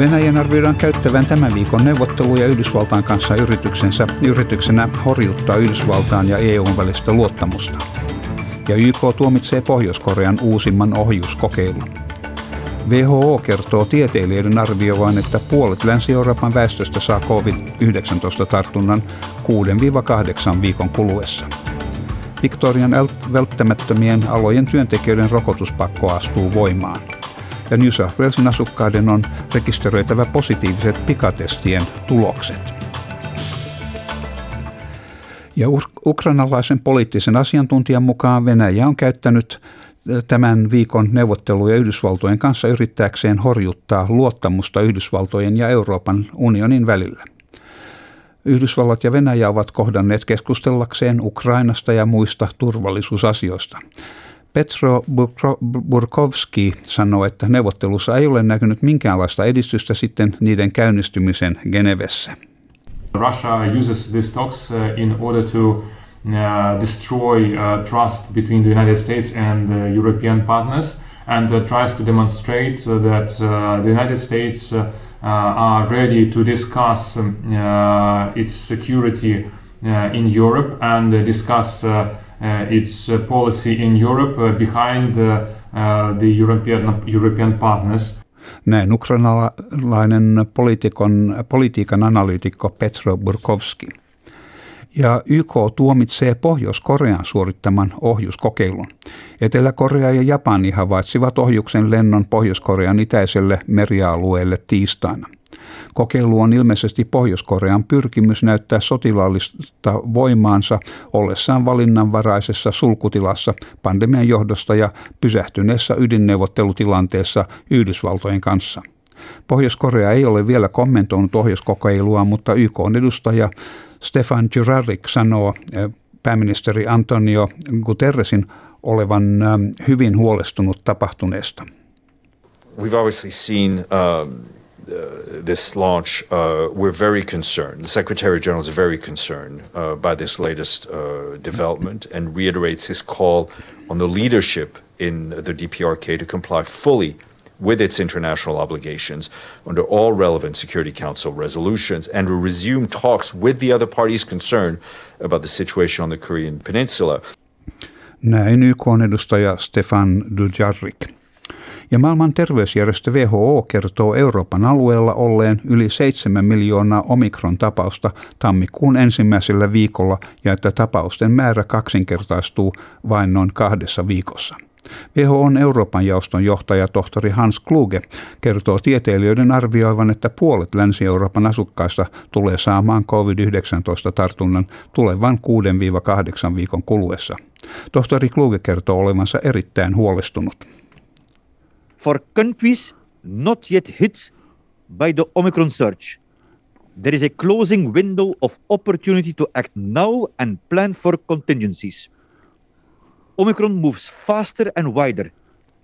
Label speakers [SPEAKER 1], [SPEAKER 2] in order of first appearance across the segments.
[SPEAKER 1] Venäjän arvioidaan käyttävän tämän viikon neuvotteluja Yhdysvaltain kanssa yrityksensä, yrityksenä horjuttaa Yhdysvaltain ja EUn välistä luottamusta. Ja YK tuomitsee Pohjois-Korean uusimman ohjuskokeilun. WHO kertoo tieteilijöiden arvioivan, että puolet Länsi-Euroopan väestöstä saa COVID-19-tartunnan 6-8 viikon kuluessa. Victorian välttämättömien alojen työntekijöiden rokotuspakko astuu voimaan – ja New South Walesin asukkaiden on rekisteröitävä positiiviset pikatestien tulokset. Ja ukrainalaisen poliittisen asiantuntijan mukaan Venäjä on käyttänyt tämän viikon neuvotteluja Yhdysvaltojen kanssa yrittääkseen horjuttaa luottamusta Yhdysvaltojen ja Euroopan unionin välillä. Yhdysvallat ja Venäjä ovat kohdanneet keskustellakseen Ukrainasta ja muista turvallisuusasioista. Petro Burkovski sanoi, että neuvottelussa ei ole näkynyt minkäänlaista edistystä sitten niiden käynnistymisen Genevessä.
[SPEAKER 2] Russia uses these talks uh, in order to uh, destroy uh, trust between the United States and the European partners and tries to demonstrate that the United States are ready to discuss um, its security in Europe and discuss its uh, policy in Europe uh, behind the European, European partners.
[SPEAKER 1] Näin ukrainalainen poliitikon, politiikan analyytikko Petro Burkovski. Ja YK tuomitsee Pohjois-Korean suorittaman ohjuskokeilun. Etelä-Korea ja Japani havaitsivat ohjuksen lennon Pohjois-Korean itäiselle merialueelle tiistaina. Kokeilu on ilmeisesti Pohjois-Korean pyrkimys näyttää sotilaallista voimaansa ollessaan valinnanvaraisessa sulkutilassa pandemian johdosta ja pysähtyneessä ydinneuvottelutilanteessa Yhdysvaltojen kanssa. Pohjois-Korea ei ole vielä kommentoinut ohjuskokeilua, mutta YK-edustaja Stefan Jurarik sanoo eh, pääministeri Antonio Guterresin olevan eh, hyvin huolestunut tapahtuneesta.
[SPEAKER 3] We've obviously seen um this launch, uh, we're very concerned. The Secretary General is very concerned uh, by this latest uh, development and reiterates his call on the leadership in the DPRK to comply fully with its international obligations under all relevant Security Council resolutions and to resume talks with the other parties concerned about the situation on the Korean Peninsula.
[SPEAKER 1] Näin YK edustaja Stefan Dujarric. Ja maailman terveysjärjestö WHO kertoo Euroopan alueella olleen yli 7 miljoonaa omikron-tapausta tammikuun ensimmäisellä viikolla ja että tapausten määrä kaksinkertaistuu vain noin kahdessa viikossa. on Euroopan jaoston johtaja tohtori Hans Kluge kertoo tieteilijöiden arvioivan, että puolet Länsi-Euroopan asukkaista tulee saamaan COVID-19-tartunnan tulevan 6-8 viikon kuluessa. Tohtori Kluge kertoo olevansa erittäin huolestunut
[SPEAKER 4] for countries not yet hit by the Omicron surge. There is a closing window of opportunity to act now and plan for contingencies. Omicron moves faster and wider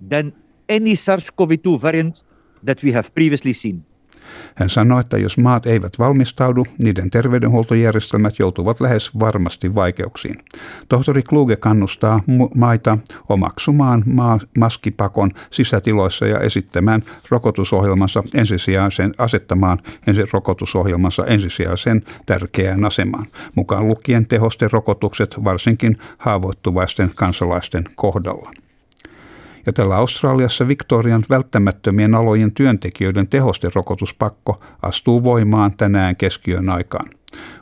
[SPEAKER 4] than any SARS CoV 2 variant that we have previously seen.
[SPEAKER 1] Hän sanoi, että jos maat eivät valmistaudu, niiden terveydenhuoltojärjestelmät joutuvat lähes varmasti vaikeuksiin. Tohtori Kluge kannustaa maita omaksumaan maa- maskipakon sisätiloissa ja esittämään rokotusohjelmansa ensisijaisen asettamaan ensi rokotusohjelmansa ensisijaisen tärkeään asemaan, mukaan lukien tehosten rokotukset varsinkin haavoittuvaisten kansalaisten kohdalla. Ja tällä Australiassa Victorian välttämättömien alojen työntekijöiden tehosterokotuspakko astuu voimaan tänään keskiön aikaan.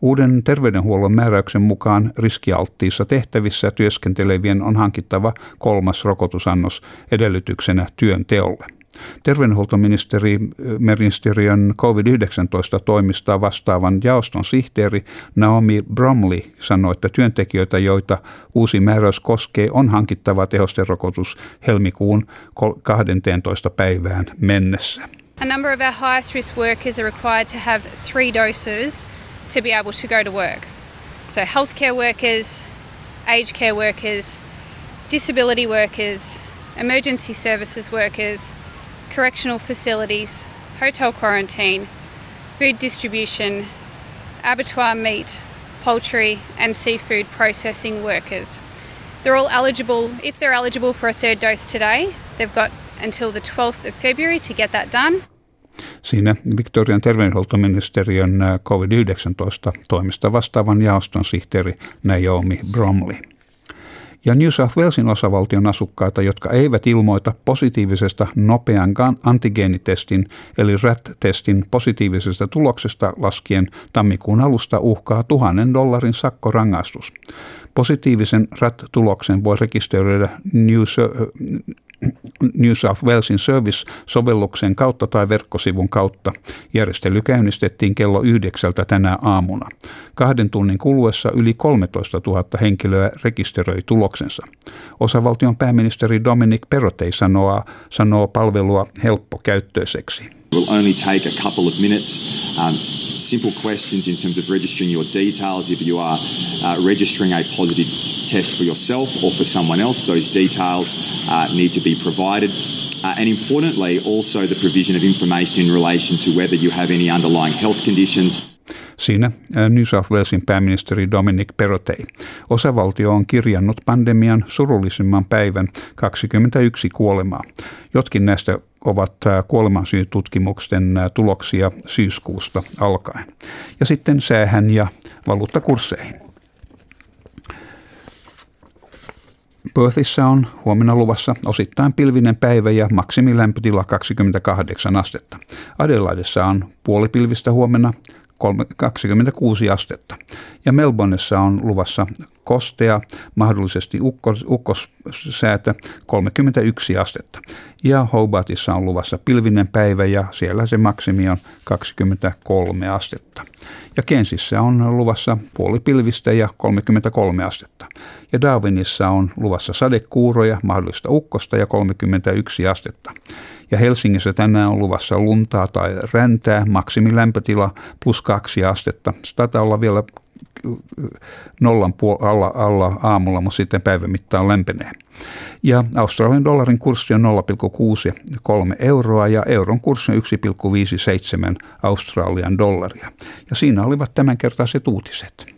[SPEAKER 1] Uuden terveydenhuollon määräyksen mukaan riskialttiissa tehtävissä työskentelevien on hankittava kolmas rokotusannos edellytyksenä työn teolle. Terveydenhuoltoministeriön COVID-19 toimistaa vastaavan jaoston sihteeri Naomi Bromley sanoi, että työntekijöitä, joita uusi määräys koskee, on hankittava tehosterokotus helmikuun 12. päivään mennessä.
[SPEAKER 5] A number of our highest risk workers are required to have three doses to be able to go to work. So, healthcare workers, aged care workers, disability workers, emergency services workers, correctional facilities, hotel quarantine, food distribution, abattoir meat, poultry, and seafood processing workers. They're all eligible, if they're eligible for a third dose today, they've got until the 12th of February to get that done.
[SPEAKER 1] Siinä Victorian terveydenhuoltoministeriön COVID-19 toimista vastaavan jaoston sihteeri Naomi Bromley. Ja New South Walesin osavaltion asukkaita, jotka eivät ilmoita positiivisesta nopean antigeenitestin eli RAT-testin positiivisesta tuloksesta laskien tammikuun alusta uhkaa tuhannen dollarin sakkorangaistus. Positiivisen RAT-tuloksen voi rekisteröidä New, New South Walesin Service-sovelluksen kautta tai verkkosivun kautta. Järjestely käynnistettiin kello yhdeksältä tänä aamuna. Kahden tunnin kuluessa yli 13 000 henkilöä rekisteröi tuloksensa. Osavaltion pääministeri Dominic Perrotei sanoo, sanoo palvelua helppokäyttöiseksi.
[SPEAKER 6] It will only take a couple of minutes. Um, simple questions in terms of registering your details. If you are uh, registering a positive test for yourself or for someone else, those details uh, need to be provided. Uh, and importantly, also the provision of information in relation to whether you have any underlying health conditions.
[SPEAKER 1] Siinä New South Walesin pääministeri Dominic Perrotei. Osavaltio on kirjannut pandemian surullisimman päivän 21 kuolemaa. Jotkin näistä ovat kuolemansyytutkimuksen tuloksia syyskuusta alkaen. Ja sitten säähän ja valuuttakursseihin. Perthissä on huomenna luvassa osittain pilvinen päivä ja maksimilämpötila 28 astetta. Adelaidessa on puolipilvistä huomenna 26 astetta. Ja Melbourneissa on luvassa kostea, mahdollisesti ukkos, ukkossäätä 31 astetta. Ja Hobartissa on luvassa pilvinen päivä ja siellä se maksimi on 23 astetta. Ja Kensissä on luvassa puolipilvistä ja 33 astetta. Ja Darwinissa on luvassa sadekuuroja, mahdollista ukkosta ja 31 astetta. Ja Helsingissä tänään on luvassa luntaa tai räntää, maksimilämpötila plus kaksi astetta. Se taitaa olla vielä nollan puol- alla, alla aamulla, mutta sitten päivän mittaan lämpenee. Ja Australian dollarin kurssi on 0,63 euroa ja euron kurssi on 1,57 Australian dollaria. Ja siinä olivat tämänkertaiset uutiset.